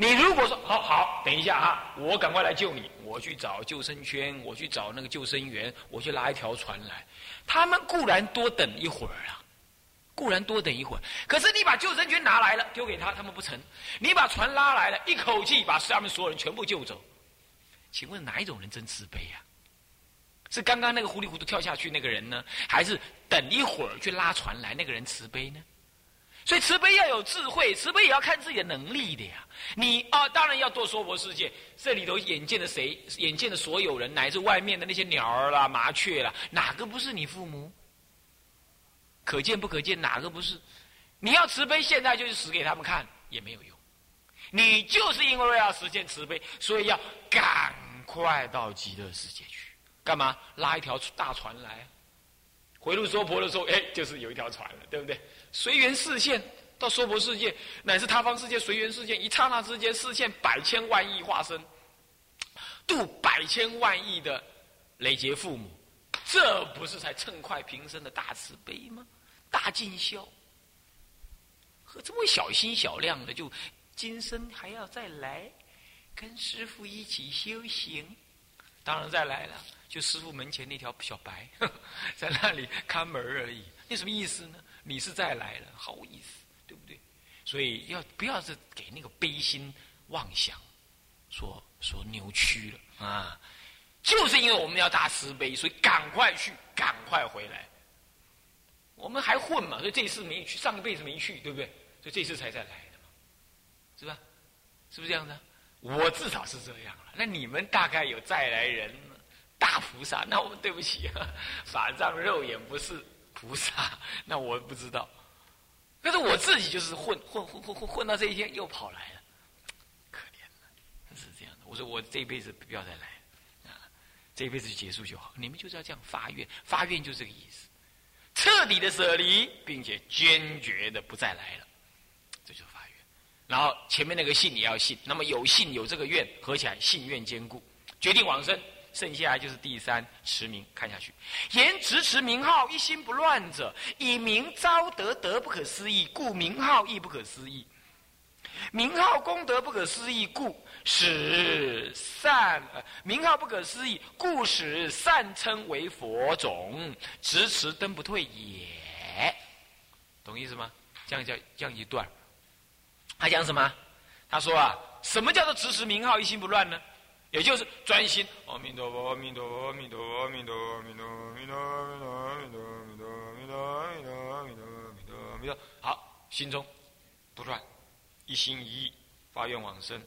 你如果说好好，等一下哈，我赶快来救你，我去找救生圈，我去找那个救生员，我去拉一条船来。他们固然多等一会儿啊，固然多等一会儿，可是你把救生圈拿来了，丢给他，他们不成；你把船拉来了，一口气把下面所有人全部救走。请问哪一种人真慈悲呀？是刚刚那个糊里糊涂跳下去那个人呢，还是等一会儿去拉船来那个人慈悲呢？所以慈悲要有智慧，慈悲也要看自己的能力的呀。你啊，当然要做娑婆世界，这里头眼见的谁，眼见的所有人，乃至外面的那些鸟儿啦、麻雀啦，哪个不是你父母？可见不可见？哪个不是？你要慈悲，现在就是死给他们看也没有用。你就是因为要实现慈悲，所以要赶快到极乐世界去。干嘛？拉一条大船来，回路娑婆的时候，哎，就是有一条船了，对不对？随缘视线到娑婆世界，乃至他方世界，随缘视线，一刹那之间视线百千万亿化身，度百千万亿的累劫父母，这不是才称快平生的大慈悲吗？大尽孝，和这么小心小量的，就今生还要再来跟师傅一起修行，当然再来了，就师傅门前那条小白，在那里看门而已，那什么意思呢？你是再来了，好意思，对不对？所以要不要是给那个悲心妄想所所扭曲了啊？就是因为我们要大慈悲，所以赶快去，赶快回来。我们还混嘛，所以这次没去，上一辈子没去，对不对？所以这次才再来的嘛，是吧？是不是这样的？我至少是这样了。那你们大概有再来人，大菩萨，那我们对不起啊，法藏肉眼不是。菩萨，那我不知道。可是我自己就是混混混混混混到这一天又跑来了，可怜了，是这样的。我说我这一辈子不要再来，啊，这一辈子就结束就好。你们就是要这样发愿，发愿就这个意思，彻底的舍离，并且坚决的不再来了，这就是发愿。然后前面那个信也要信，那么有信有这个愿合起来，信愿坚固，决定往生。剩下来就是第三持名，看下去。言直持名号，一心不乱者，以名招得德不可思议，故名号亦不可思议。名号功德不可思议，故使善；名号不可思议，故使善称为佛种，直持登不退也。懂意思吗？这样叫这样一段。他讲什么？他说啊，什么叫做直持名号，一心不乱呢？也就是专心，阿弥陀佛，阿弥陀佛，阿弥陀佛，阿弥陀佛，阿弥陀佛，阿弥陀佛，阿弥陀佛，阿弥陀佛，阿弥陀佛，阿弥陀佛，阿弥陀佛，阿弥陀佛，好，心中不乱，一心一意发愿往生，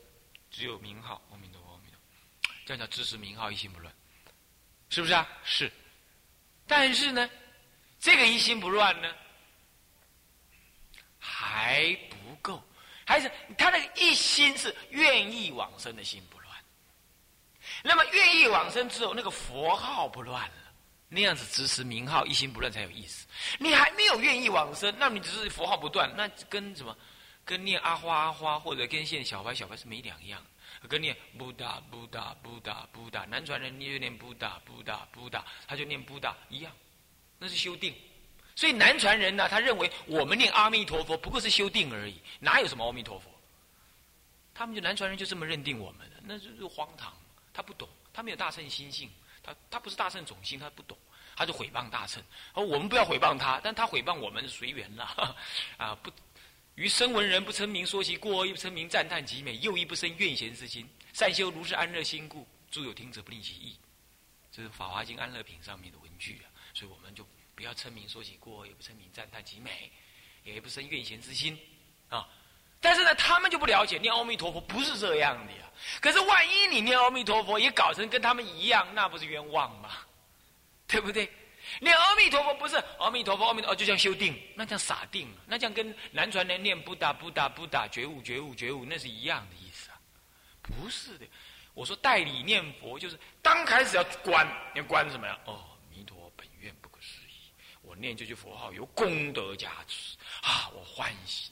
只有名号，阿弥陀佛，阿弥陀佛，这样叫支持名号，一心不乱，是不是啊？是，但是呢，这个一心不乱呢，还不够，还是他那个一心是愿意往生的心。那么愿意往生之后，那个佛号不乱了，那样子支持名号一心不乱才有意思。你还没有愿意往生，那你只是佛号不断，那跟什么？跟念阿花阿花或者跟现小白小白是没两样。跟念布达布达布达布达，南传人念就念布达布达布达，他就念布达一样，那是修定。所以南传人呢，他认为我们念阿弥陀佛不过是修定而已，哪有什么阿弥陀佛？他们就南传人就这么认定我们的，那就是荒唐。他不懂，他没有大圣心性，他他不是大圣种性，他不懂，他就毁谤大圣。而我们不要毁谤他，但他毁谤我们随缘了。啊，不，于生闻人不称名说其过，亦不称名赞叹其美，又亦不生怨嫌之心。善修如是安乐心故，诸有听者不令其意。这是《法华经·安乐品》上面的文句啊，所以我们就不要称名说其过，也不称名赞叹其美，也不生怨嫌之心啊。但是呢，他们就不了解念阿弥陀佛不是这样的呀。可是万一你念阿弥陀佛也搞成跟他们一样，那不是冤枉吗？对不对？念阿弥陀佛不是阿弥陀佛，阿弥陀哦，就像修定，那叫傻定，那这样跟南传人念不打不打不打觉悟觉悟觉悟，那是一样的意思啊？不是的，我说代理念佛就是刚开始要观，要观什么呀？哦，弥陀本愿不可思议，我念这句佛号有功德加持啊，我欢喜。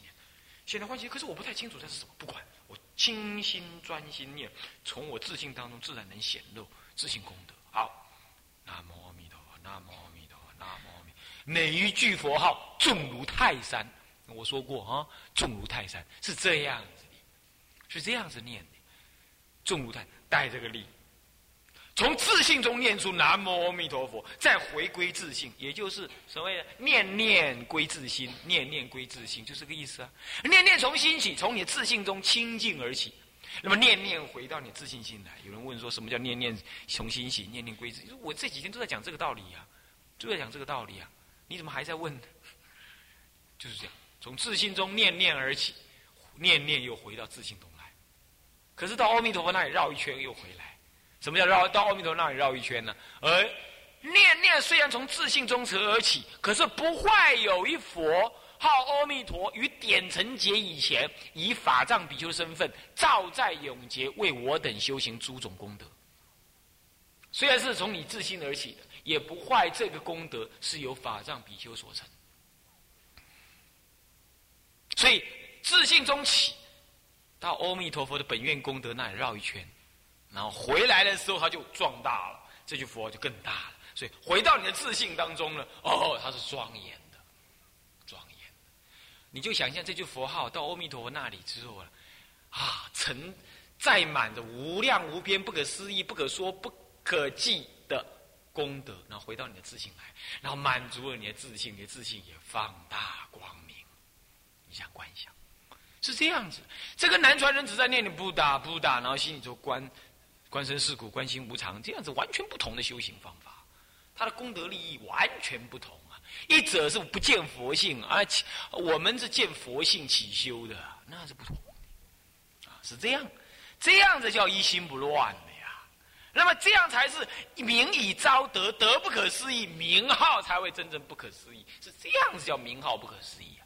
现在欢喜，可是我不太清楚这是什么。不管我清心专心念，从我自信当中自然能显露自信功德。好，南无阿弥陀佛，南无阿弥陀佛，南无阿弥。每一句佛号重如泰山，我说过啊，重如泰山是这样子的。是这样子念的。重如太带这个力，从自信中念出南无阿弥陀佛，再回归自信，也就是所谓的念念归自心，念念归自信，就这个意思啊。念念从心起，从你自信中清净而起。那么念念回到你自信心来。有人问说什么叫念念从心起，念念归自？我这几天都在讲这个道理呀，都在讲这个道理啊。你怎么还在问？就是这样，从自信中念念而起，念念又回到自信中来。可是到阿弥陀佛那里绕一圈又回来。什么叫绕到阿弥陀那里绕一圈呢？而念念虽然从自信中而起，可是不坏有一佛。号阿弥陀于点成劫以前，以法藏比丘身份，照在永劫为我等修行诸种功德。虽然是从你自信而起的，也不坏这个功德是由法藏比丘所成。所以自信中起，到阿弥陀佛的本愿功德那里绕一圈，然后回来的时候，他就壮大了，这句佛就更大了。所以回到你的自信当中了，哦，它是庄严的，庄严。你就想象这句佛号到阿弥陀佛那里之后啊，啊，承载满着无量无边、不可思议、不可说、不可计的功德，然后回到你的自信来，然后满足了你的自信，你的自信也放大光明。你想观想，是这样子。这个南传人只在念你不打不打，然后心里就观观身是苦、观心无常，这样子完全不同的修行方法，他的功德利益完全不同啊。一者是不见佛性，而且我们是见佛性起修的，那是不同啊，是这样，这样子叫一心不乱的呀。那么这样才是名以昭德，德不可思议，名号才会真正不可思议，是这样子叫名号不可思议。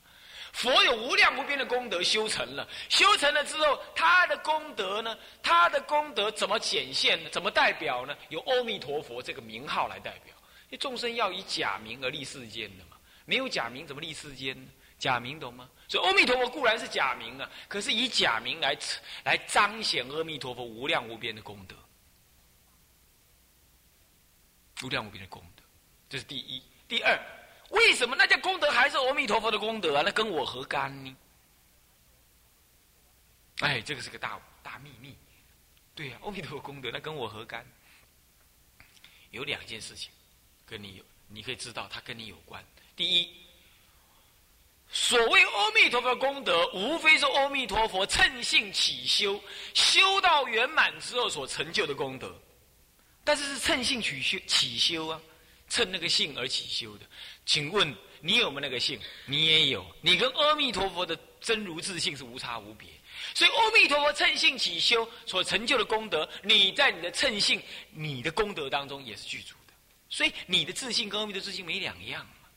佛有无量无边的功德修成了，修成了之后，他的功德呢？他的功德怎么显现？怎么代表呢？由阿弥陀佛这个名号来代表。因为众生要以假名而立世间的嘛，没有假名怎么立世间呢？假名懂吗？所以阿弥陀佛固然是假名啊，可是以假名来来彰显阿弥陀佛无量无边的功德，无量无边的功德，这是第一。第二，为什么那叫功德还是阿弥陀佛的功德啊？那跟我何干呢？哎，这个是个大大秘密。对呀，阿弥陀佛功德，那跟我何干？有两件事情。跟你有，你可以知道，它跟你有关。第一，所谓阿弥陀佛功德，无非是阿弥陀佛趁性起修，修到圆满之后所成就的功德。但是是趁性起修起修啊，趁那个性而起修的。请问你有没有那个性？你也有，你跟阿弥陀佛的真如自性是无差无别。所以阿弥陀佛趁性起修所成就的功德，你在你的趁性、你的功德当中也是具足的。所以你的自信跟阿弥陀自信没两样嘛。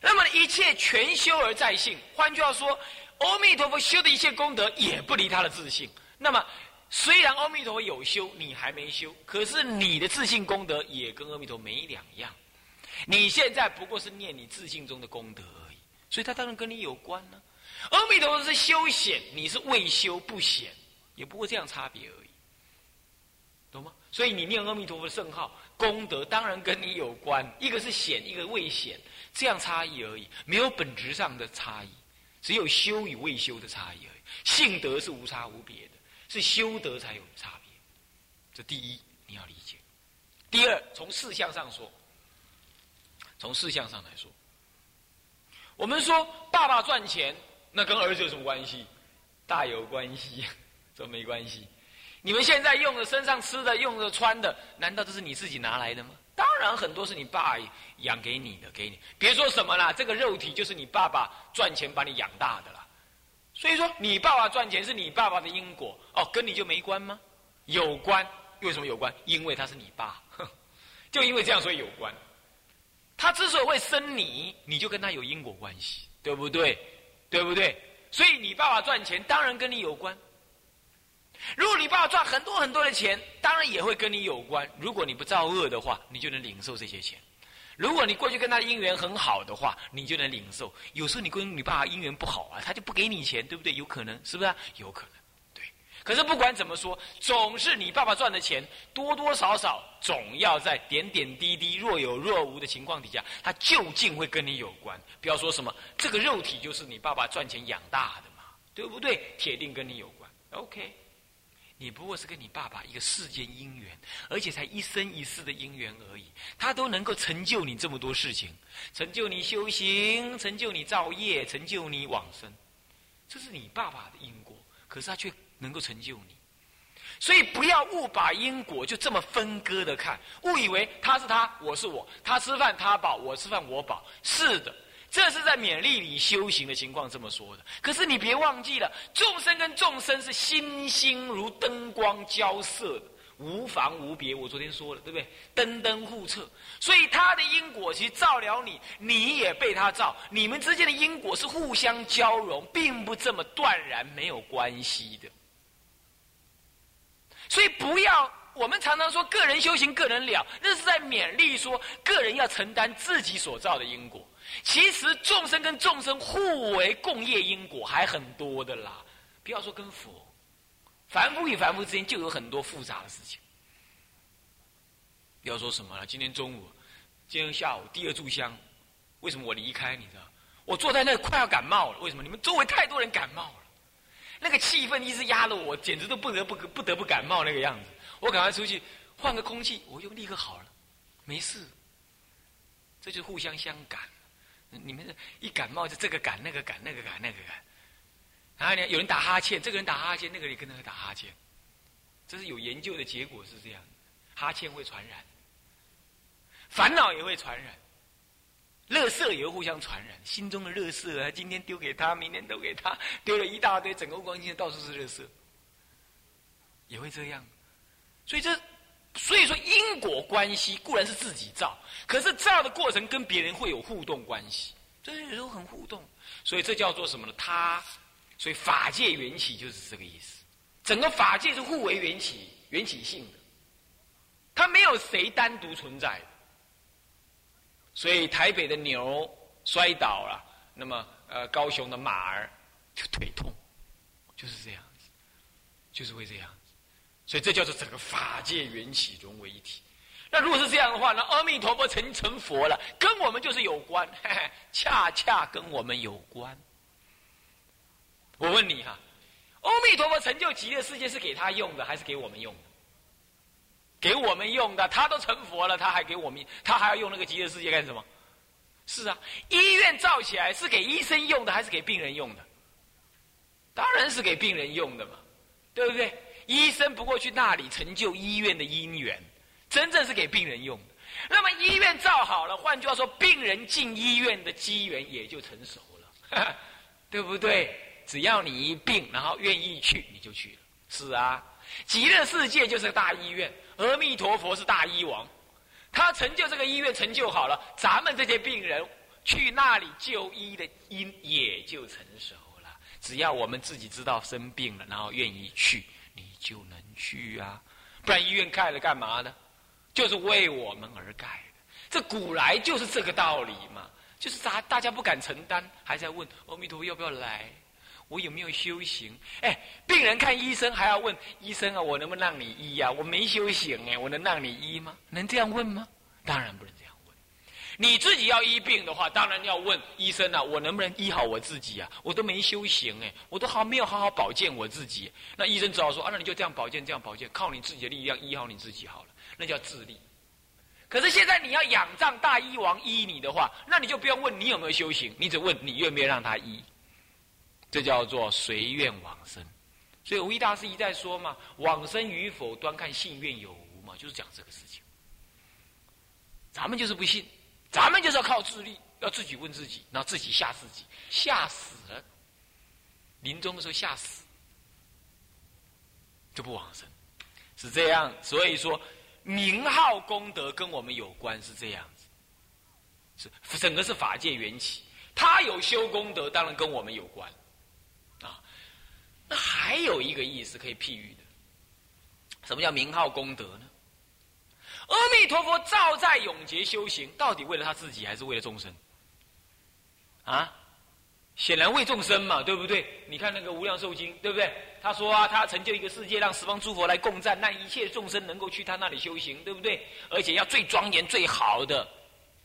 那么一切全修而在性，换句话说，阿弥陀佛修的一切功德也不离他的自信。那么虽然阿弥陀佛有修，你还没修，可是你的自信功德也跟阿弥陀没两样。你现在不过是念你自信中的功德而已，所以他当然跟你有关呢。阿弥陀佛是修显，你是未修不显，也不过这样差别而已，懂吗？所以你念阿弥陀佛圣号。功德当然跟你有关，一个是显，一个未显，这样差异而已，没有本质上的差异，只有修与未修的差异而已。性德是无差无别的，是修德才有差别。这第一你要理解。第二，从事项上说，从事项上来说，我们说爸爸赚钱，那跟儿子有什么关系？大有关系，这没关系。你们现在用的身上吃的、用的穿的，难道这是你自己拿来的吗？当然，很多是你爸养给你的，给你。别说什么了，这个肉体就是你爸爸赚钱把你养大的了。所以说，你爸爸赚钱是你爸爸的因果哦，跟你就没关吗？有关，为什么有关？因为他是你爸，就因为这样，所以有关。他之所以会生你，你就跟他有因果关系，对不对？对不对？所以你爸爸赚钱，当然跟你有关。如果你爸爸赚很多很多的钱，当然也会跟你有关。如果你不造恶的话，你就能领受这些钱；如果你过去跟他姻缘很好的话，你就能领受。有时候你跟你爸爸姻缘不好啊，他就不给你钱，对不对？有可能，是不是？有可能，对。可是不管怎么说，总是你爸爸赚的钱多多少少，总要在点点滴滴、若有若无的情况底下，他究竟会跟你有关。不要说什么这个肉体就是你爸爸赚钱养大的嘛，对不对？铁定跟你有关。OK，你不过是跟你爸爸一个世间因缘，而且才一生一世的因缘而已，他都能够成就你这么多事情，成就你修行，成就你造业，成就你往生，这是你爸爸的因果，可是他却能够成就你，所以不要误把因果就这么分割的看，误以为他是他，我是我，他吃饭他饱，我吃饭我饱，是的。这是在勉励你修行的情况这么说的。可是你别忘记了，众生跟众生是星星如灯光交射的，无妨无别。我昨天说了，对不对？灯灯互测所以他的因果其实照了你，你也被他照。你们之间的因果是互相交融，并不这么断然没有关系的。所以不要，我们常常说个人修行个人了，那是在勉励说个人要承担自己所造的因果。其实众生跟众生互为共业因果还很多的啦，不要说跟佛，凡夫与凡夫之间就有很多复杂的事情。不要说什么了，今天中午，今天下午第二炷香，为什么我离开？你知道，我坐在那快要感冒了。为什么？你们周围太多人感冒了，那个气氛一直压着我，简直都不得不不得不感冒那个样子。我赶快出去换个空气，我又立刻好了，没事。这就互相相感。你们一感冒就这个感那个感那个感那个感，然后呢，有人打哈欠，这个人打哈欠，那个人跟那个打哈欠，这是有研究的结果是这样，哈欠会传染，烦恼也会传染，乐色也会互相传染，心中的乐色啊，今天丢给他，明天丢给他，丢了一大堆，整个光线到处是乐色，也会这样，所以这。所以说因果关系固然是自己造，可是造的过程跟别人会有互动关系，这些都很互动，所以这叫做什么呢？他，所以法界缘起就是这个意思，整个法界是互为缘起、缘起性的，它没有谁单独存在的。所以台北的牛摔倒了，那么呃高雄的马儿就腿痛，就是这样子，就是会这样。所以这叫做整个法界缘起融为一体。那如果是这样的话，那阿弥陀佛成成佛了，跟我们就是有关，恰恰跟我们有关。我问你哈，阿弥陀佛成就极乐世界是给他用的，还是给我们用的？给我们用的，他都成佛了，他还给我们，他还要用那个极乐世界干什么？是啊，医院造起来是给医生用的，还是给病人用的？当然是给病人用的嘛，对不对？医生不过去那里成就医院的因缘，真正是给病人用的。那么医院造好了，换句话说，病人进医院的机缘也就成熟了，对不对？只要你一病，然后愿意去，你就去了。是啊，极乐世界就是个大医院，阿弥陀佛是大医王，他成就这个医院成就好了，咱们这些病人去那里就医的因也就成熟了。只要我们自己知道生病了，然后愿意去。就能去啊，不然医院盖了干嘛呢？就是为我们而盖的。这古来就是这个道理嘛，就是大大家不敢承担，还在问阿弥陀佛要不要来，我有没有修行？哎，病人看医生还要问医生啊，我能不能让你医呀？我没修行哎，我能让你医吗？能这样问吗？当然不能这样。你自己要医病的话，当然要问医生了。我能不能医好我自己啊？我都没修行哎，我都好没有好好保健我自己。那医生只好说啊，那你就这样保健，这样保健，靠你自己的力量医好你自己好了，那叫自立。可是现在你要仰仗大医王医你的话，那你就不用问你有没有修行，你只问你愿不愿意让他医。这叫做随愿往生。所以无一大师一再说嘛，往生与否端看信愿有无嘛，就是讲这个事情。咱们就是不信。咱们就是要靠自力，要自己问自己，然后自己吓自己，吓死了。临终的时候吓死，就不往生，是这样。所以说，名号功德跟我们有关，是这样子。是整个是法界缘起，他有修功德，当然跟我们有关。啊，那还有一个意思可以譬喻的，什么叫名号功德呢？阿弥陀佛，照在永劫修行，到底为了他自己，还是为了众生？啊，显然为众生嘛，对不对？你看那个《无量寿经》，对不对？他说啊，他成就一个世界，让十方诸佛来共赞，让一切众生能够去他那里修行，对不对？而且要最庄严、最好的，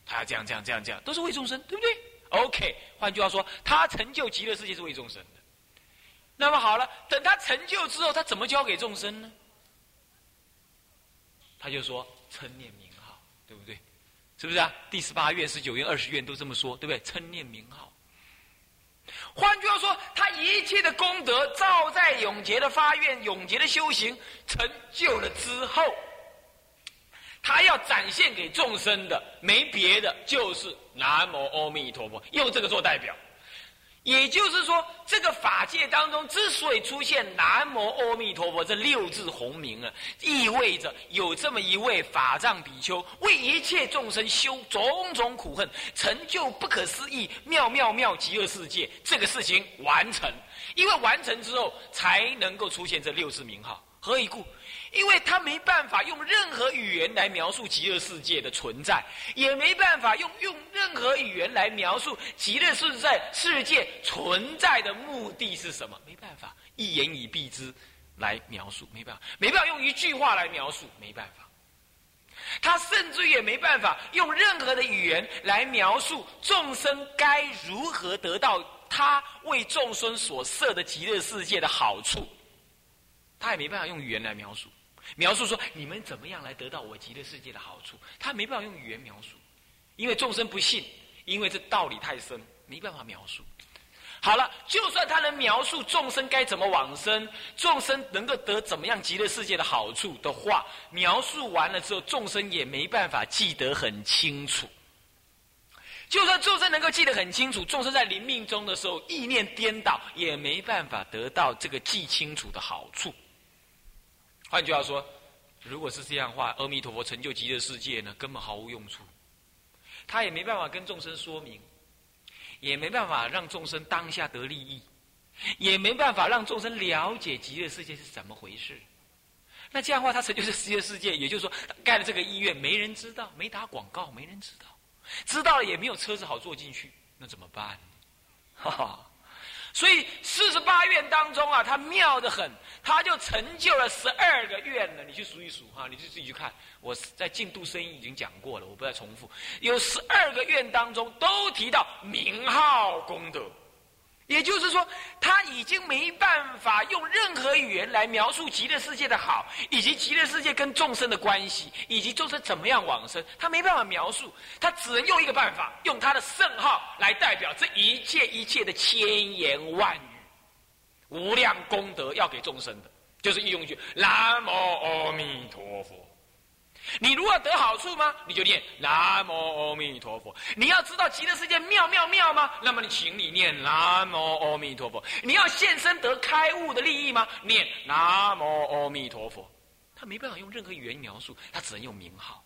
他要这样、这样、这样、这样，都是为众生，对不对？OK，换句话说，他成就极乐世界是为众生的。那么好了，等他成就之后，他怎么教给众生呢？他就说称念名号，对不对？是不是啊？第十八愿、十九愿、二十愿都这么说，对不对？称念名号。换句话说，他一切的功德，照在永劫的发愿、永劫的修行成就了之后，他要展现给众生的，没别的，就是南无阿弥陀佛，用这个做代表。也就是说，这个法界当中之所以出现“南无阿弥陀佛”这六字洪名啊，意味着有这么一位法藏比丘，为一切众生修种种苦恨，成就不可思议妙妙妙极乐世界。这个事情完成，因为完成之后，才能够出现这六字名号。何以故？因为他没办法用任何语言来描述极乐世界的存在，也没办法用用任何语言来描述极乐世界世界存在的目的是什么？没办法，一言以蔽之来描述，没办法，没办法用一句话来描述，没办法。他甚至也没办法用任何的语言来描述众生该如何得到他为众生所设的极乐世界的好处，他也没办法用语言来描述。描述说你们怎么样来得到我极乐世界的好处？他没办法用语言描述，因为众生不信，因为这道理太深，没办法描述。好了，就算他能描述众生该怎么往生，众生能够得怎么样极乐世界的好处的话，描述完了之后，众生也没办法记得很清楚。就算众生能够记得很清楚，众生在临命终的时候意念颠倒，也没办法得到这个记清楚的好处。换句话说，如果是这样的话，阿弥陀佛成就极乐世界呢，根本毫无用处。他也没办法跟众生说明，也没办法让众生当下得利益，也没办法让众生了解极乐世界是怎么回事。那这样的话，他成就这极乐世界，也就是说，盖了这个医院，没人知道，没打广告，没人知道，知道了也没有车子好坐进去，那怎么办？哈哈。所以四十八愿当中啊，他妙得很，他就成就了十二个愿了。你去数一数哈，你就自己去看。我在进度声音已经讲过了，我不再重复。有十二个愿当中都提到名号功德。也就是说，他已经没办法用任何语言来描述极乐世界的好，以及极乐世界跟众生的关系，以及众生怎么样往生，他没办法描述，他只能用一个办法，用他的圣号来代表这一切一切的千言万语，无量功德要给众生的，就是用一句南无阿弥陀佛。你如果得好处吗？你就念南无阿弥陀佛。你要知道极乐世界妙妙妙吗？那么你请你念南无阿弥陀佛。你要现身得开悟的利益吗？念南无阿弥陀佛。他没办法用任何语言描述，他只能用名号。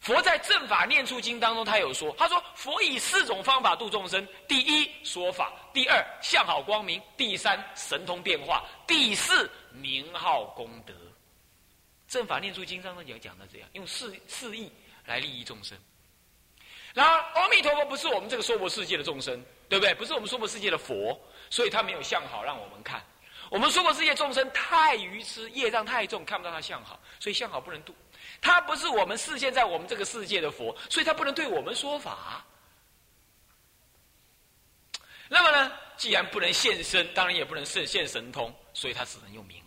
佛在正法念处经当中，他有说，他说佛以四种方法度众生：第一说法，第二相好光明，第三神通变化，第四名号功德。正法念处经上呢也讲到这样，用四四意来利益众生。然而阿弥陀佛不是我们这个娑婆世界的众生，对不对？不是我们娑婆世界的佛，所以他没有相好让我们看。我们娑婆世界众生太愚痴，业障太重，看不到他相好，所以相好不能度。他不是我们视现在我们这个世界的佛，所以他不能对我们说法。那么呢，既然不能现身，当然也不能现现神通，所以他只能用名。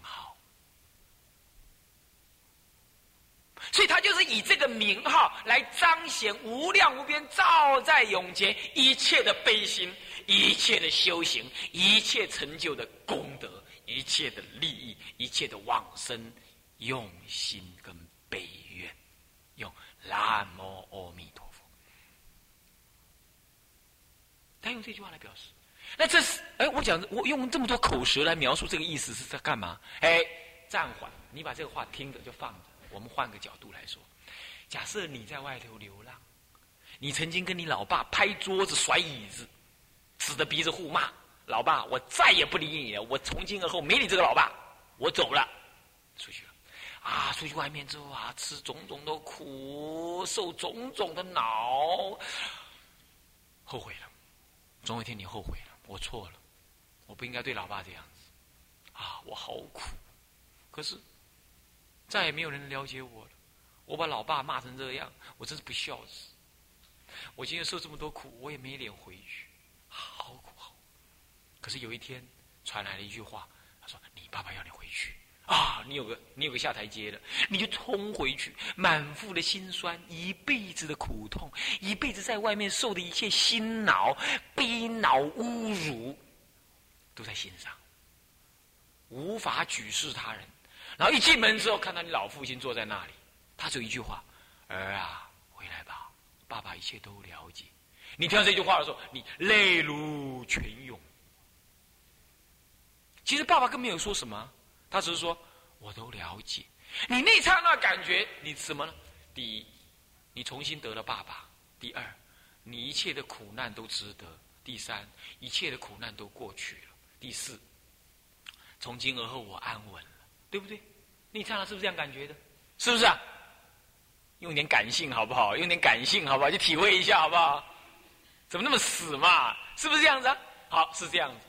所以他就是以这个名号来彰显无量无边、照在永劫一切的悲心、一切的修行、一切成就的功德、一切的利益、一切的往生用心跟悲愿，用南无阿弥陀佛。他用这句话来表示。那这是哎，我讲我用这么多口舌来描述这个意思是在干嘛？哎，暂缓，你把这个话听着就放着。我们换个角度来说，假设你在外头流浪，你曾经跟你老爸拍桌子、甩椅子，指着鼻子互骂：“老爸，我再也不理你了，我从今而后没你这个老爸，我走了，出去了。”啊，出去外面之后啊，吃种种的苦，受种种的恼，后悔了。总有一天你后悔了，我错了，我不应该对老爸这样子。啊，我好苦，可是。再也没有人了解我了，我把老爸骂成这样，我真是不孝子。我今天受这么多苦，我也没脸回去，好苦好苦。可是有一天，传来了一句话，他说：“你爸爸要你回去啊！你有个你有个下台阶的，你就冲回去，满腹的心酸，一辈子的苦痛，一辈子在外面受的一切辛劳、悲恼、侮辱，都在心上，无法举世他人。然后一进门之后，看到你老父亲坐在那里，他只有一句话：儿啊，回来吧，爸爸一切都了解。你听到这句话的时候，你泪如泉涌。”其实爸爸更没有说什么，他只是说：“我都了解。”你那刹那感觉，你什么呢？第一，你重新得了爸爸；第二，你一切的苦难都值得；第三，一切的苦难都过去了；第四，从今而后我安稳了，对不对？你刹那是不是这样感觉的？是不是啊？用点感性好不好？用点感性好不好？去体会一下好不好？怎么那么死嘛？是不是这样子啊？好，是这样子。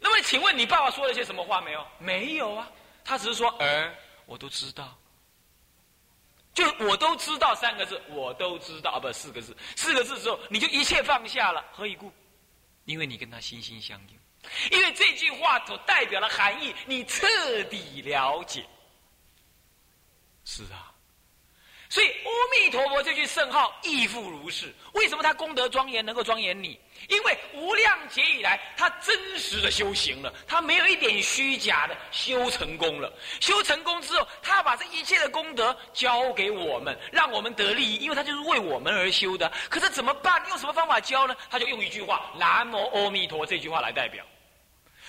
那么，请问你爸爸说了些什么话没有？没有啊，他只是说：“儿，我都知道。”就“我都知道”三个字，我都知道啊，不，四个字，四个字之后，你就一切放下了。何以故？因为你跟他心心相印，因为这句话所代表的含义，你彻底了解。是啊。所以，阿弥陀佛这句圣号亦复如是。为什么他功德庄严，能够庄严你？因为无量劫以来，他真实的修行了，他没有一点虚假的修成功了。修成功之后，他把这一切的功德交给我们，让我们得利益，因为他就是为我们而修的。可是怎么办？用什么方法教呢？他就用一句话“南无阿弥陀”这句话来代表。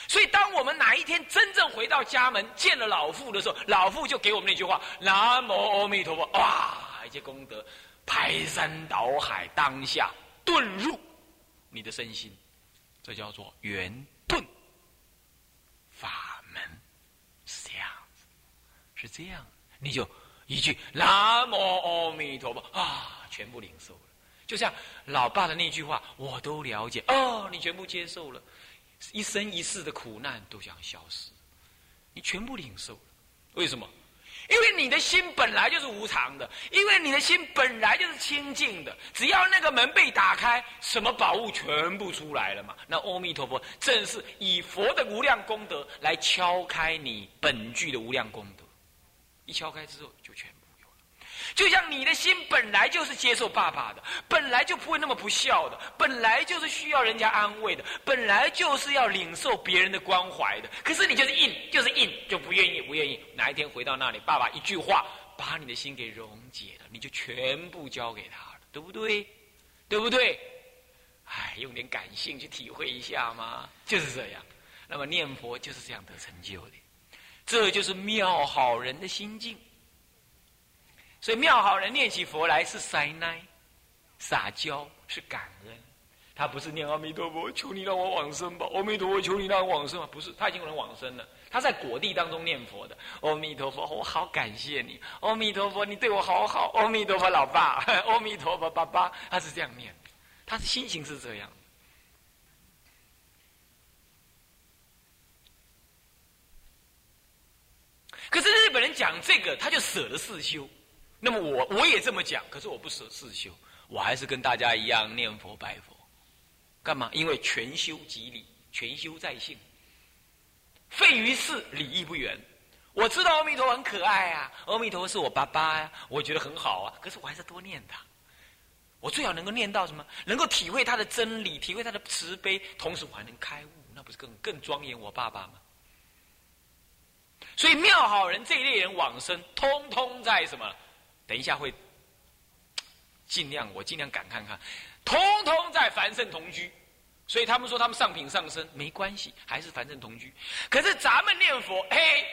所以，当我们哪一天真正回到家门见了老父的时候，老父就给我们那句话：“南无阿弥陀佛。”哇，一些功德排山倒海，当下遁入你的身心，这叫做圆顿法门，是这样，是这样，你就一句“南无阿弥陀佛”啊，全部领受了。就像老爸的那句话，我都了解哦，你全部接受了。一生一世的苦难都将消失，你全部领受了。为什么？因为你的心本来就是无常的，因为你的心本来就是清净的。只要那个门被打开，什么宝物全部出来了嘛。那阿弥陀佛正是以佛的无量功德来敲开你本具的无量功德，一敲开之后就全。就像你的心本来就是接受爸爸的，本来就不会那么不孝的，本来就是需要人家安慰的，本来就是要领受别人的关怀的。可是你就是硬，就是硬，就不愿意，不愿意。哪一天回到那里，爸爸一句话把你的心给溶解了，你就全部交给他了，对不对？对不对？哎，用点感性去体会一下嘛，就是这样。那么念佛就是这样得成就的，这就是妙好人的心境。所以妙好人念起佛来是塞奈，撒娇是感恩，他不是念阿弥陀佛，求你让我往生吧，阿弥陀佛，求你让我往生吧，不是，他已经有人往生了，他在果地当中念佛的，阿弥陀佛，我好感谢你，阿弥陀佛，你对我好好，阿弥陀佛，老爸，阿弥陀佛，爸爸，他是这样念，他的心情是这样。可是日本人讲这个，他就舍得四修。那么我我也这么讲，可是我不舍四修，我还是跟大家一样念佛拜佛，干嘛？因为全修即理，全修在性，废于事，理亦不远。我知道阿弥陀很可爱啊，阿弥陀是我爸爸呀，我觉得很好啊。可是我还是多念他，我最好能够念到什么？能够体会他的真理，体会他的慈悲，同时我还能开悟，那不是更更庄严我爸爸吗？所以妙好人这一类人往生，通通在什么？等一下会尽量，我尽量赶看看，通通在凡圣同居，所以他们说他们上品上升没关系，还是凡圣同居。可是咱们念佛，嘿，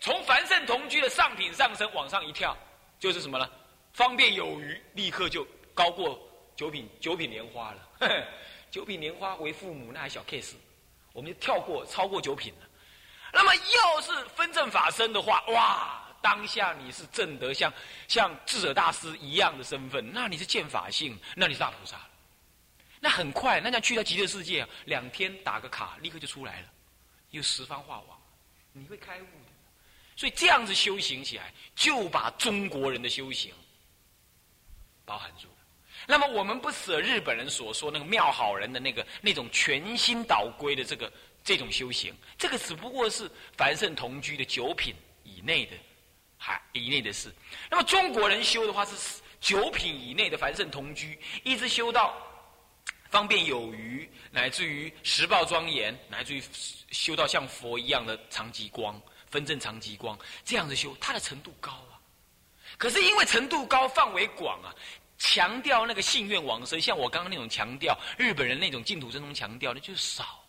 从凡圣同居的上品上升往上一跳，就是什么呢？方便有余，立刻就高过九品九品莲花了。九品莲花为父母，那还小 case，我们就跳过超过九品了。那么要是分正法身的话，哇！当下你是正得像像智者大师一样的身份，那你是见法性，那你是大菩萨那很快，那像去到极乐世界，两天打个卡，立刻就出来了，有十方化网，你会开悟的。所以这样子修行起来，就把中国人的修行包含住了。那么我们不舍日本人所说那个妙好人的那个那种全心倒归的这个这种修行，这个只不过是凡圣同居的九品以内的，还以内的事。那么中国人修的话是九品以内的凡圣同居，一直修到方便有余，乃至于十报庄严，乃至于修到像佛一样的长极光、分正长极光这样子修，它的程度高啊。可是因为程度高、范围广啊，强调那个信愿往生，像我刚刚那种强调，日本人那种净土真宗强调的就少。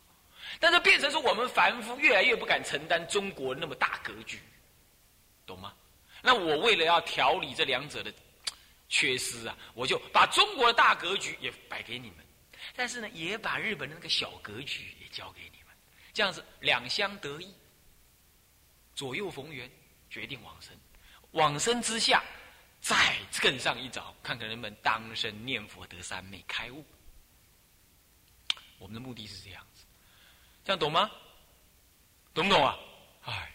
但是变成说我们凡夫越来越不敢承担中国那么大格局，懂吗？那我为了要调理这两者的缺失啊，我就把中国的大格局也摆给你们，但是呢，也把日本的那个小格局也交给你们，这样子两相得益，左右逢源，决定往生。往生之下，再更上一招，看看能不能当生念佛得三昧开悟。我们的目的是这样子。这样懂吗？懂不懂啊？哎，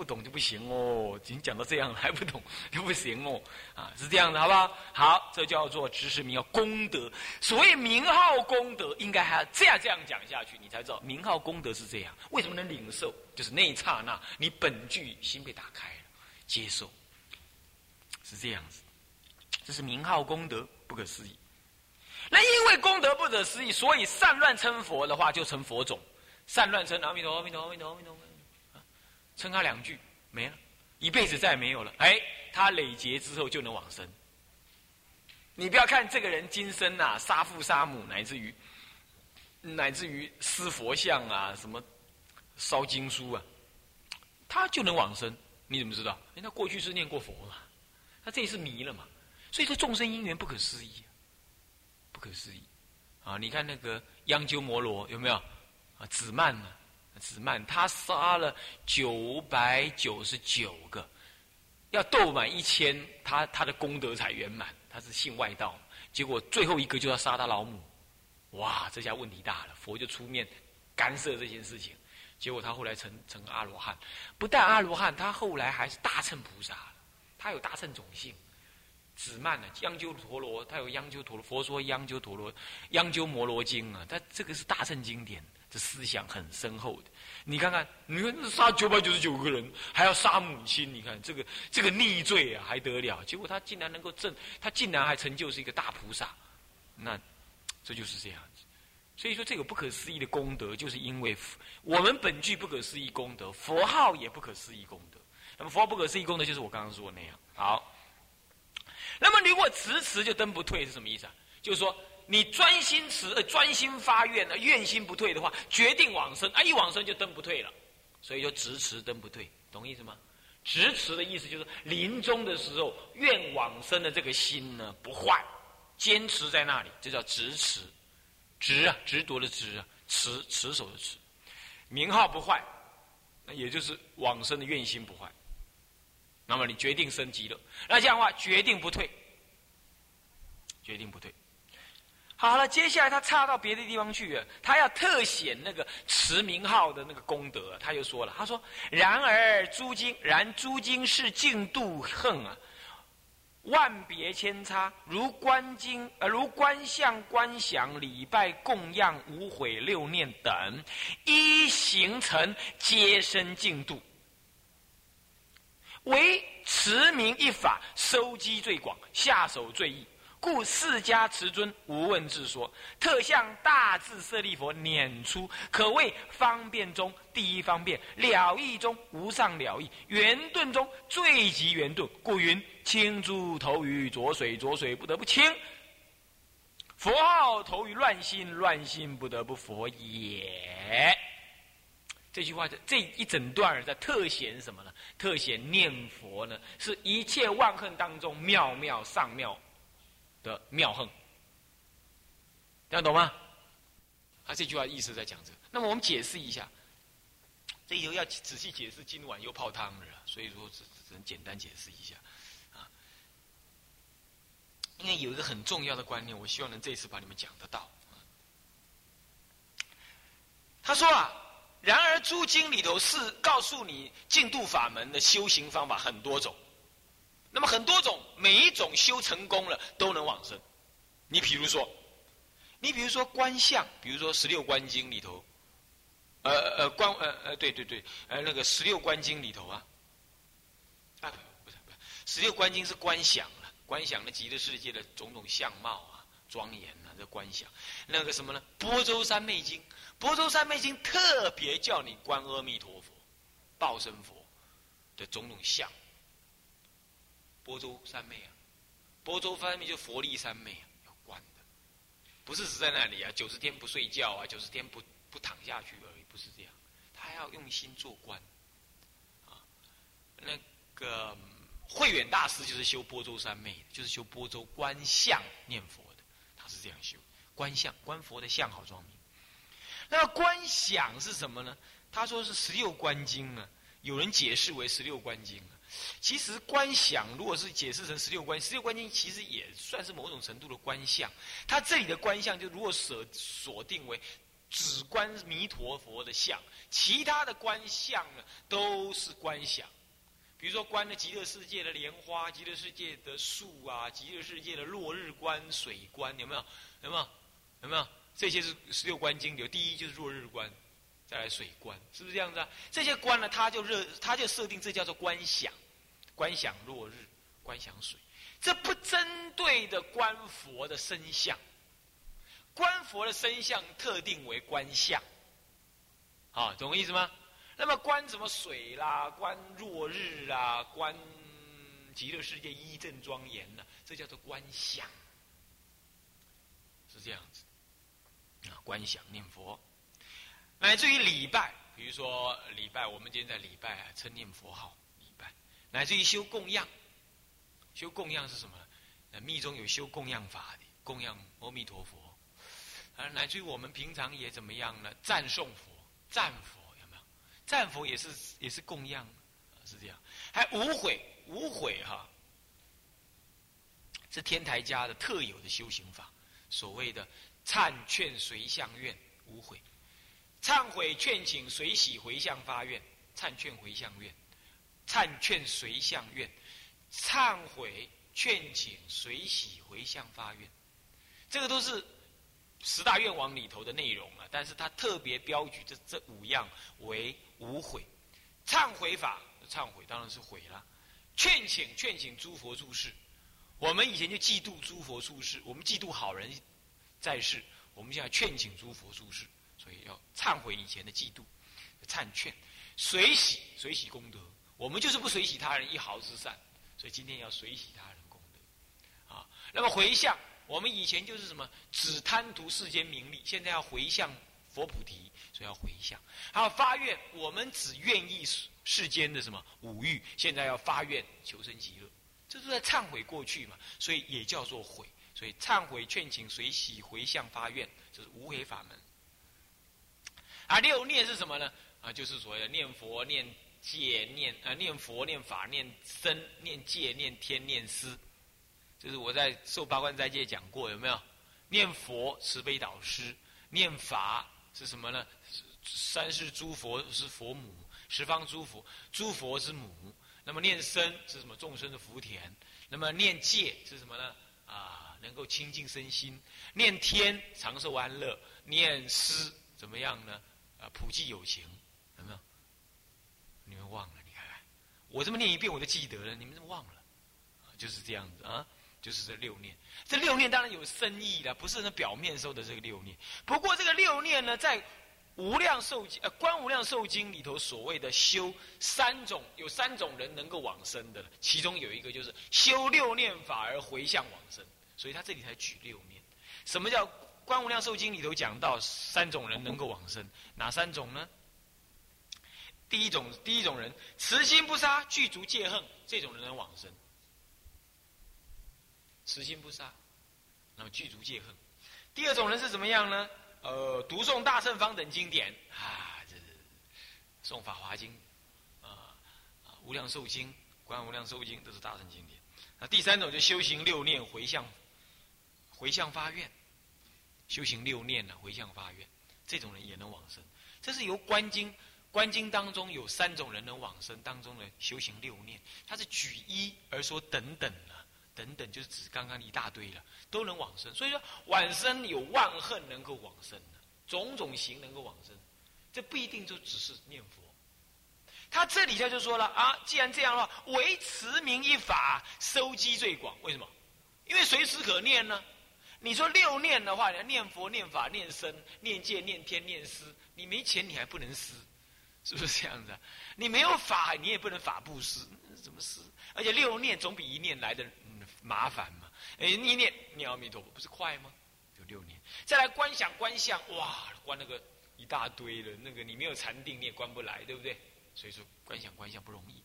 不懂就不行哦！已经讲到这样还不懂就不行哦！啊，是这样的，好不好？好，这叫做知识名号功德。所谓名号功德，应该还要这样这样讲下去，你才知道名号功德是这样。为什么能领受？就是那一刹那，你本具心被打开了，接受，是这样子。这是名号功德，不可思议。那因为功德不可思议，所以善乱称佛的话，就成佛种。善乱称阿弥陀，阿弥陀，阿弥陀，阿弥陀，称他两句没了，一辈子再也没有了。哎，他累劫之后就能往生。你不要看这个人今生呐，杀父杀母，乃至于乃至于撕佛像啊，什么烧经书啊，他就能往生。你怎么知道？哎，他过去是念过佛嘛，他这一次迷了嘛。所以说众生因缘不可思议，不可思议啊！你看那个央鸠摩罗有没有？啊，子曼呢？子曼他杀了九百九十九个，要斗满一千，他他的功德才圆满。他是信外道，结果最后一个就要杀他老母，哇，这下问题大了。佛就出面干涉这件事情，结果他后来成成阿罗汉，不但阿罗汉，他后来还是大乘菩萨他有大乘种性。子曼呢，央鸠陀罗，他有央鸠陀罗，佛说央鸠陀罗，央鸠摩罗经啊，他这个是大乘经典。这思想很深厚的，你看看，你看杀九百九十九个人，还要杀母亲，你看这个这个逆罪啊，还得了？结果他竟然能够证，他竟然还成就是一个大菩萨，那这就是这样子。所以说，这个不可思议的功德，就是因为我们本具不可思议功德，佛号也不可思议功德。那么佛不可思议功德，就是我刚刚说的那样。好，那么如果迟迟就登不退是什么意思啊？就是说。你专心持，呃，专心发愿，呃，愿心不退的话，决定往生，啊，一往生就登不退了，所以就直持登不退，懂意思吗？直持的意思就是临终的时候，愿往生的这个心呢不坏，坚持在那里，这叫直持，直啊，执着的执啊，持持守的持，名号不坏，那也就是往生的愿心不坏，那么你决定升级了，那这样的话决定不退，决定不退。好了，接下来他差到别的地方去了，他要特显那个持名号的那个功德，他就说了，他说：“然而诸经，然诸经是净度恨啊，万别千差，如观经，呃，如观相、观想、礼拜、供养、无悔、六念等，一形成皆生净度，唯持名一法，收机最广，下手最易。”故释迦持尊无问自说，特向大智舍利佛撵出，可谓方便中第一方便，了义中无上了义，圆顿中最极圆顿。故云清珠投于浊水，浊水不得不清；佛号投于乱心，乱心不得不佛也。这句话这一整段在特显什么呢？特显念佛呢，是一切万恨当中妙妙上妙。的妙横，这样懂吗？他这句话意思在讲这。那么我们解释一下，这以后要仔细解释，今晚又泡汤了，所以说只只能简单解释一下啊。因为有一个很重要的观念，我希望能这次把你们讲得到。他说啊，然而诸经里头是告诉你净度法门的修行方法很多种。那么很多种，每一种修成功了都能往生。你比如说，你比如说观相，比如说《十六观经》里头呃呃观呃呃对对对，呃那个十六观经里头啊，啊不是不是，十六观经是观想了，观想了极乐世界的种种相貌啊，庄严啊，这观想。那个什么呢？波州三昧经，波州三昧经特别叫你观阿弥陀佛、报身佛的种种相。波州三昧啊，波州三昧就佛力三昧啊，要观的，不是只在那里啊，九十天不睡觉啊，九十天不不躺下去而已。不是这样，他还要用心做官，啊，那个慧远大师就是修波州三昧，就是修波州观相念佛的，他是这样修观相观佛的相好庄明。那观想是什么呢？他说是十六观经啊，有人解释为十六观经啊。其实观想如果是解释成十六观，十六观经其实也算是某种程度的观相。它这里的观相就如果锁锁定为。只观弥陀佛的像，其他的观相呢都是观想。比如说观了极乐世界的莲花、极乐世界的树啊、极乐世界的落日观、水观，有没有？有没有？有没有？这些是十六观经，有第一就是落日观，再来水观，是不是这样子啊？这些观呢，他就热，他就设定这叫做观想，观想落日，观想水，这不针对的观佛的身相。观佛的身相特定为观相，啊，懂我意思吗？那么观什么水啦，观落日啊，观极乐世界一正庄严呢？这叫做观想，是这样子。啊，观想念佛，乃至于礼拜，比如说礼拜，我们今天在礼拜啊，称念佛号，乃至于修供养，修供养是什么？呢？密宗有修供养法的，供养阿弥陀佛。而乃至于我们平常也怎么样呢？赞颂佛、赞佛有没有？赞佛也是也是供养，是这样。还无悔，无悔哈，是天台家的特有的修行法，所谓的忏劝随向愿无悔，忏悔劝请随喜回向发愿，忏劝回向愿，忏劝随向愿，忏悔劝请随喜回向发愿，这个都是。十大愿望里头的内容啊，但是他特别标举这这五样为无悔，忏悔法，忏悔当然是悔了，劝请劝请诸佛注释，我们以前就嫉妒诸佛注释，我们嫉妒好人在世，我们现在劝请诸佛注释，所以要忏悔以前的嫉妒，忏劝，随喜随喜功德，我们就是不随喜他人一毫之善，所以今天要随喜他人功德，啊，那么回向。我们以前就是什么只贪图世间名利，现在要回向佛菩提，所以要回向。还有发愿，我们只愿意世间的什么五欲，现在要发愿求生极乐，这是在忏悔过去嘛，所以也叫做悔。所以忏悔、劝请、随喜、回向、发愿，这是无为法门。啊，六念是什么呢？啊，就是所谓的念佛、念戒、念啊念佛、念法、念僧、念戒、念天、念思。就是我在受八关斋戒讲过，有没有？念佛慈悲导师，念法是什么呢？三世诸佛是佛母，十方诸佛诸佛是母。那么念僧是什么？众生的福田。那么念戒是什么呢？啊，能够清净身心。念天长寿安乐。念思怎么样呢？啊，普济有情，忘了？你看看，我这么念一遍我就记得了，你们怎么忘了？就是这样子啊。就是这六念，这六念当然有深意的，不是那表面说的这个六念。不过这个六念呢，在无量寿经呃观无量寿经里头所谓的修三种，有三种人能够往生的，其中有一个就是修六念法而回向往生，所以他这里才举六念。什么叫观无量寿经里头讲到三种人能够往生？哪三种呢？第一种，第一种人慈心不杀，具足戒恨，这种人能往生。慈心不杀，那么具足戒恨。第二种人是怎么样呢？呃，读诵大圣方等经典啊，这是诵法华经啊，无量寿经、观无量寿经都是大圣经典。那第三种就修行六念回向，回向发愿，修行六念呢回向发愿，这种人也能往生。这是由观经观经当中有三种人能往生当中的修行六念，他是举一而说等等的。等等，就是指刚刚一大堆了，都能往生。所以说，往生有万恨能够往生的，种种行能够往生，这不一定就只是念佛。他这里他就说了啊，既然这样的话，唯持名一法，收机最广。为什么？因为随时可念呢。你说六念的话，你要念佛、念法、念僧、念戒、念天、念思，你没钱你还不能思，是不是这样子啊？你没有法，你也不能法布施，怎么施？而且六念总比一念来的麻烦嘛。哎，一念念阿弥陀佛不是快吗？有六年，再来观想观相，哇，观那个一大堆的，那个你没有禅定你也观不来，对不对？所以说观想观相不容易。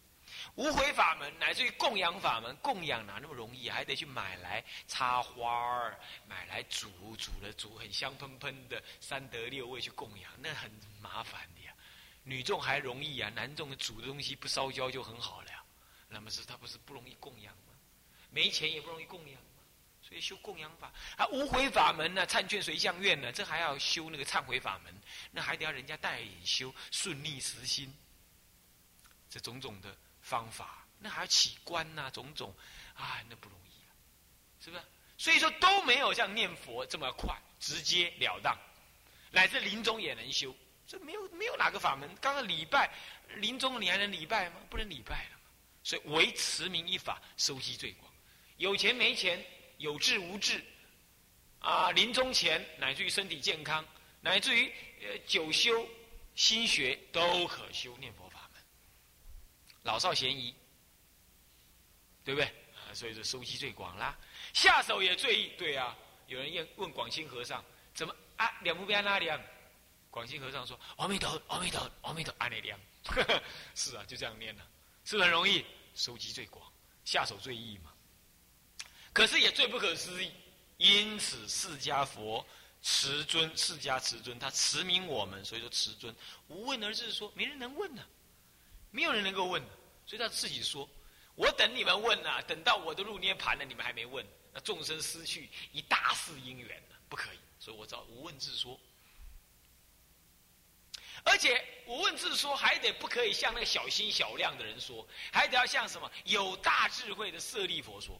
无悔法门乃至于供养法门，供养哪那么容易？还得去买来插花儿，买来煮，煮了煮很香喷喷的三德六味去供养，那很麻烦的。女众还容易啊，男众煮的东西不烧焦就很好了。那么是他不是不容易供养吗？没钱也不容易供养吗？所以修供养法啊，无悔法门呢，忏劝随相愿呢，这还要修那个忏悔法门，那还得要人家带领修，顺逆实心，这种种的。方法，那还要起观呐，种种，啊，那不容易啊，是不是？所以说都没有像念佛这么快，直接了当，乃至临终也能修，这没有没有哪个法门。刚刚礼拜，临终你还能礼拜吗？不能礼拜了嘛。所以唯持名一法，收息最广。有钱没钱，有志无志，啊，临终前乃至于身体健康，乃至于呃久修心学都可修念佛法门。老少咸宜，对不对？啊，所以说收息最广啦，下手也最易。对啊，有人问问广清和尚，怎么啊？两不边哪里啊？广清和尚说：阿弥陀，阿弥陀，阿弥陀，阿弥陀。是啊，就这样念了，是不是很容易？收集最广，下手最易嘛。可是也最不可思议，因此释迦佛持尊，释迦持尊，他持名我们，所以说持尊无问而是说，没人能问呢。没有人能够问，所以他自己说：“我等你们问呐，等到我的入涅盘了，你们还没问，那众生失去一大世因缘了，不可以。所以我找无问自说，而且无问自说还得不可以像那个小心小量的人说，还得要像什么有大智慧的舍利佛说。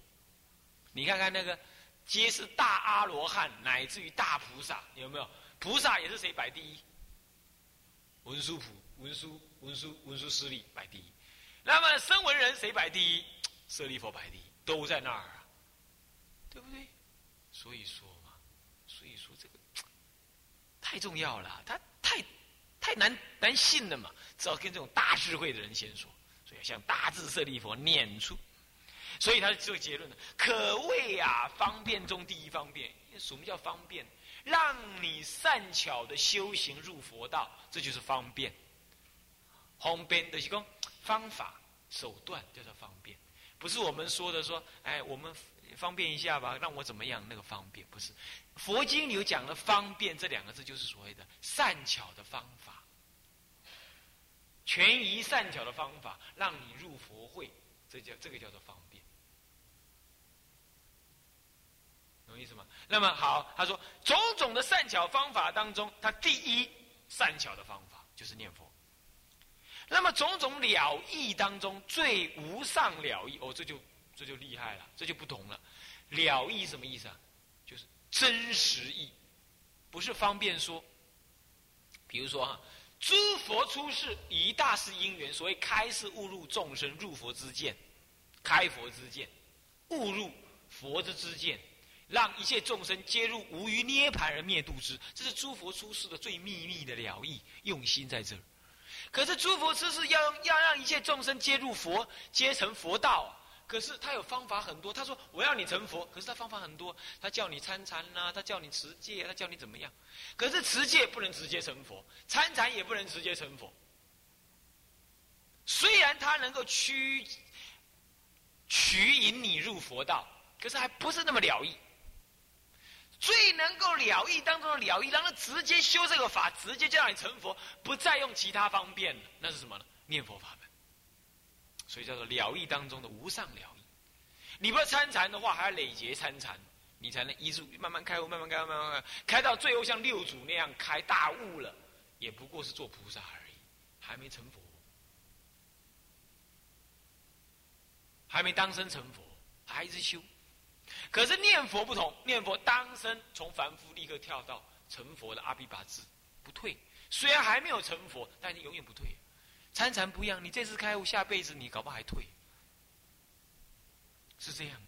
你看看那个，皆是大阿罗汉，乃至于大菩萨，有没有？菩萨也是谁摆第一？文殊普。”文殊、文殊、文殊师利摆第一，那么声闻人谁摆第一？舍利佛摆第一，都在那儿啊，对不对？所以说嘛，所以说这个太重要了，他太太难难信了嘛，只要跟这种大智慧的人先说，所以要向大智舍利佛念出，所以他这个结论呢，可谓啊方便中第一方便。什么叫方便？让你善巧的修行入佛道，这就是方便。方便的是讲方法手段叫做方便，不是我们说的说，哎，我们方便一下吧，让我怎么样？那个方便不是。佛经里有讲的方便这两个字，就是所谓的善巧的方法，权宜善巧的方法，让你入佛会，这叫这个叫做方便，懂意思吗？那么好，他说种种的善巧方法当中，他第一善巧的方法就是念佛。那么种种了义当中最无上了义哦，这就这就厉害了，这就不同了。了义什么意思啊？真实意，不是方便说。比如说哈，诸佛出世以大事因缘，所谓开示误入众生入佛之见，开佛之见，误入佛之之见，让一切众生皆入无余涅盘而灭度之，这是诸佛出世的最秘密的了义，用心在这儿。可是诸佛出世要要让一切众生皆入佛，皆成佛道。可是他有方法很多。他说我要你成佛，可是他方法很多。他叫你参禅呐，他叫你持戒，他叫你怎么样？可是持戒不能直接成佛，参禅也不能直接成佛。虽然他能够驱驱引你入佛道，可是还不是那么了义。最能够了义当中的了义，让他直接修这个法，直接就让你成佛，不再用其他方便了。那是什么呢？念佛法门。所以叫做了义当中的无上了义。你不要参禅的话，还要累劫参禅，你才能一入慢慢开悟，慢慢开，慢慢开，开到最后像六祖那样开大悟了，也不过是做菩萨而已，还没成佛，还没当生成佛，还一直修。可是念佛不同，念佛当生从凡夫立刻跳到成佛的阿毗跋致，不退。虽然还没有成佛，但是永远不退。参禅不一样，你这次开悟，下辈子你搞不好还退。是这样，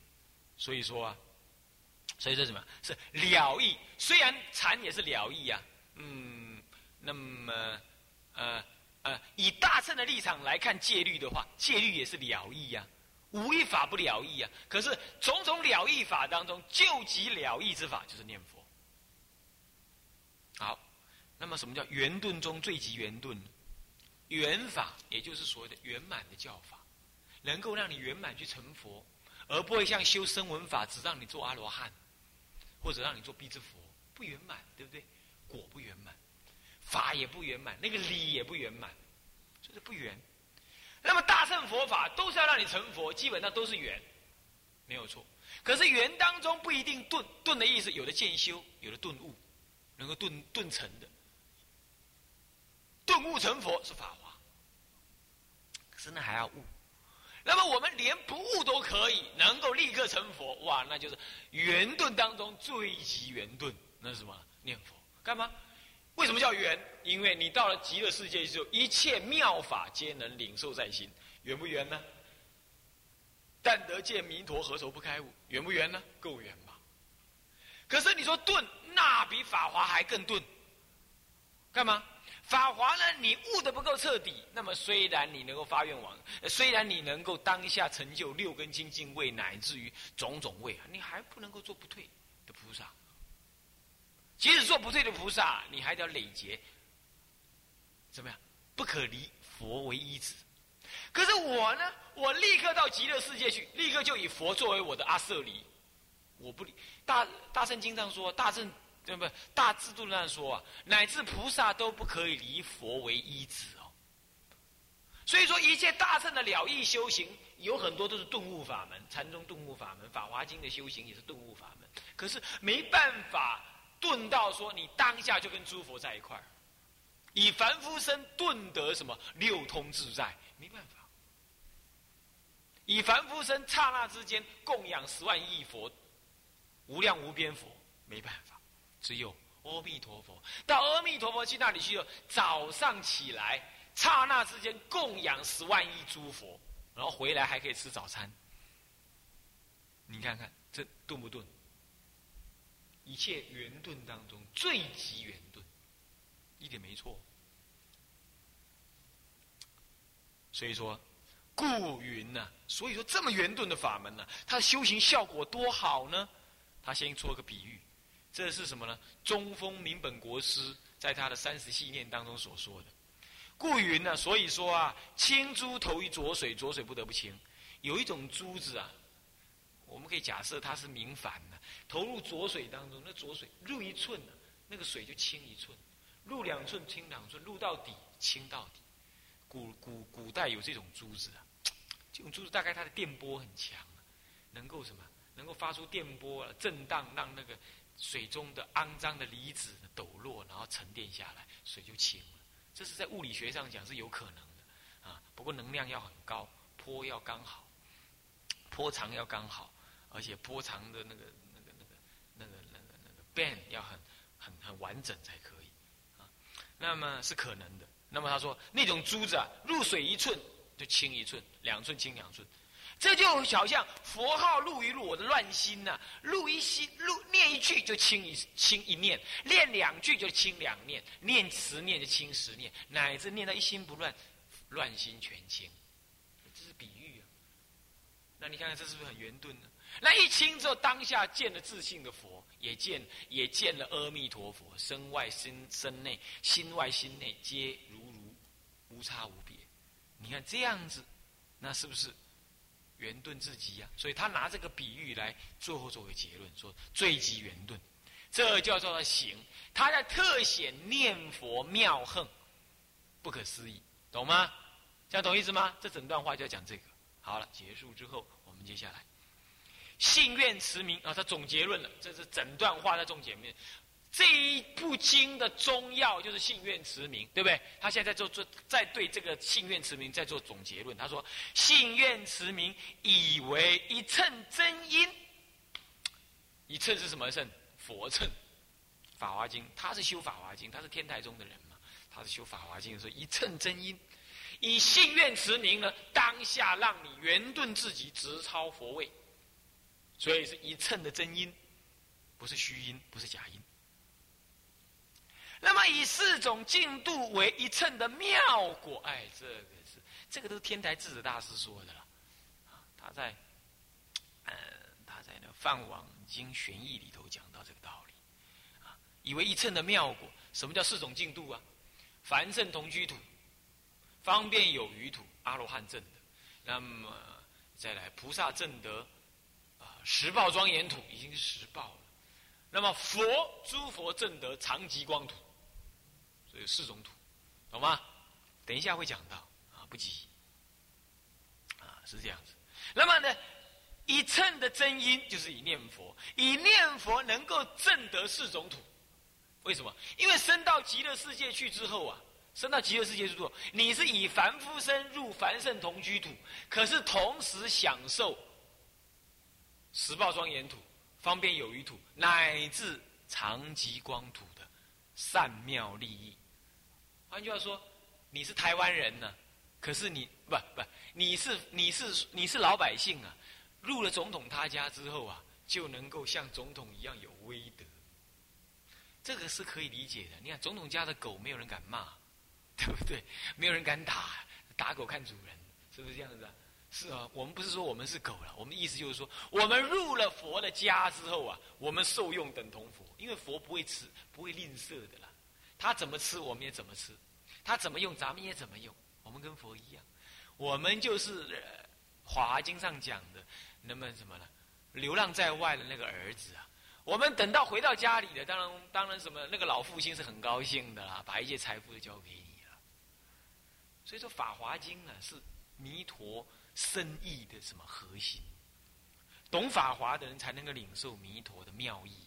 所以说啊，所以说什么是了义？虽然禅也是了义啊，嗯，那么呃呃，以大乘的立场来看戒律的话，戒律也是了义呀，无一法不了义啊。可是种种了义法当中，救急了义之法就是念佛。好，那么什么叫圆顿中最极圆顿？圆法也就是所谓的圆满的教法，能够让你圆满去成佛。而不会像修声闻法，只让你做阿罗汉，或者让你做必之佛，不圆满，对不对？果不圆满，法也不圆满，那个理也不圆满，就是不圆。那么大乘佛法都是要让你成佛，基本上都是圆，没有错。可是圆当中不一定顿，顿的意思有的渐修，有的顿悟，能够顿顿成的，顿悟成佛是法华，可是那还要悟。那么我们连不悟都可以，能够立刻成佛，哇，那就是圆顿当中最极圆顿，那是什么？念佛干嘛？为什么叫圆？因为你到了极乐世界之后，一切妙法皆能领受在心，圆不圆呢？但得见弥陀，何愁不开悟？圆不圆呢？够圆吧？可是你说顿，那比法华还更顿，干嘛？法华呢？你悟的不够彻底，那么虽然你能够发愿往，虽然你能够当下成就六根清净位，乃至于种种位，你还不能够做不退的菩萨。即使做不退的菩萨，你还得要累劫，怎么样？不可离佛为依止。可是我呢？我立刻到极乐世界去，立刻就以佛作为我的阿舍离。我不离大大圣经上说，大圣。对不对？大制度上说啊，乃至菩萨都不可以离佛为依止哦。所以说，一切大乘的了义修行，有很多都是顿悟法门，禅宗顿悟法门，法华经的修行也是顿悟法门。可是没办法顿到说你当下就跟诸佛在一块儿，以凡夫身顿得什么六通自在，没办法。以凡夫身刹那之间供养十万亿佛，无量无边佛，没办法。只有阿弥陀佛，到阿弥陀佛去那里去了。早上起来，刹那之间供养十万亿诸佛，然后回来还可以吃早餐。你看看这顿不顿？一切圆顿当中最极圆顿，一点没错。所以说，故云呢？所以说这么圆顿的法门呢，它修行效果多好呢？他先做个比喻。这是什么呢？中峰明本国师在他的三十系念当中所说的。故云呢，所以说啊，清珠投于浊水，浊水不得不清。有一种珠子啊，我们可以假设它是明矾的，投入浊水当中，那浊水入一寸呢，那个水就清一寸；入两寸清两寸，入到底清到底。古古古代有这种珠子啊，这种珠子大概它的电波很强，能够什么？能够发出电波震荡，让那个。水中的肮脏的离子抖落，然后沉淀下来，水就清了。这是在物理学上讲是有可能的，啊，不过能量要很高，波要刚好，波长要刚好，而且波长的那个、那个、那个、那个、那个、那个 band 要很、很、很完整才可以，啊，那么是可能的。那么他说，那种珠子啊，入水一寸就清一寸，两寸清两寸。这就好像佛号录一录，我的乱心呐，录一心，录念一句就清一清一念，念两句就清两念，念十念就清十念，乃至念到一心不乱，乱心全清。这是比喻啊。那你看看这是不是很圆顿呢？那一清之后，当下见了自信的佛，也见也见了阿弥陀佛，身外心身内，心外心内皆如如无差无别。你看这样子，那是不是？圆顿至极啊，所以他拿这个比喻来最后作为结论，说最极圆顿，这叫做行。他在特显念佛妙横，不可思议，懂吗？这样懂意思吗？这整段话就要讲这个。好了，结束之后，我们接下来信愿持名啊，他总结论了，这是整段话的总结面。这一部经的中要就是信愿持名，对不对？他现在在做做，在对这个信愿持名在做总结论。他说：信愿持名以为一乘真因，一乘是什么乘？佛乘。法华经，他是修法华经，他是天台宗的人嘛，他是修《法华经》的时候，一称真因，以信愿持名呢，当下让你圆顿自己，直超佛位。所以是一称的真因，不是虚因，不是假因。那么以四种净度为一称的妙果，哎，这个是这个都是天台智者大师说的了。他在，呃，他在那《梵网经玄义》里头讲到这个道理，啊，以为一称的妙果，什么叫四种净度啊？凡圣同居土，方便有余土，阿罗汉正的，那么再来菩萨正德，啊，十报庄严土已经十报了，那么佛诸佛正德常极光土，有四种土，懂吗？等一下会讲到，啊，不急，啊，是这样子。那么呢，一称的真因就是以念佛，以念佛能够证得四种土。为什么？因为升到极乐世界去之后啊，升到极乐世界之后，你是以凡夫身入凡圣同居土，可是同时享受十报庄严土、方便有余土乃至长极光土的善妙利益。换句话说，你是台湾人呢。可是你不不，你是你是你是老百姓啊，入了总统他家之后啊，就能够像总统一样有威德，这个是可以理解的。你看总统家的狗，没有人敢骂，对不对？没有人敢打，打狗看主人，是不是这样子啊？是啊，我们不是说我们是狗了，我们的意思就是说，我们入了佛的家之后啊，我们受用等同佛，因为佛不会吃，不会吝啬的啦，他怎么吃我们也怎么吃，他怎么用咱们也怎么用。我们跟佛一样，我们就是《华经》上讲的，那么什么呢？流浪在外的那个儿子啊，我们等到回到家里的，当然，当然什么？那个老父亲是很高兴的啦，把一切财富都交给你了。所以说，《法华经》呢是弥陀深意的什么核心？懂法华的人才能够领受弥陀的妙意。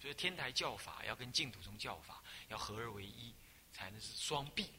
所以，天台教法要跟净土宗教法要合而为一，才能是双璧。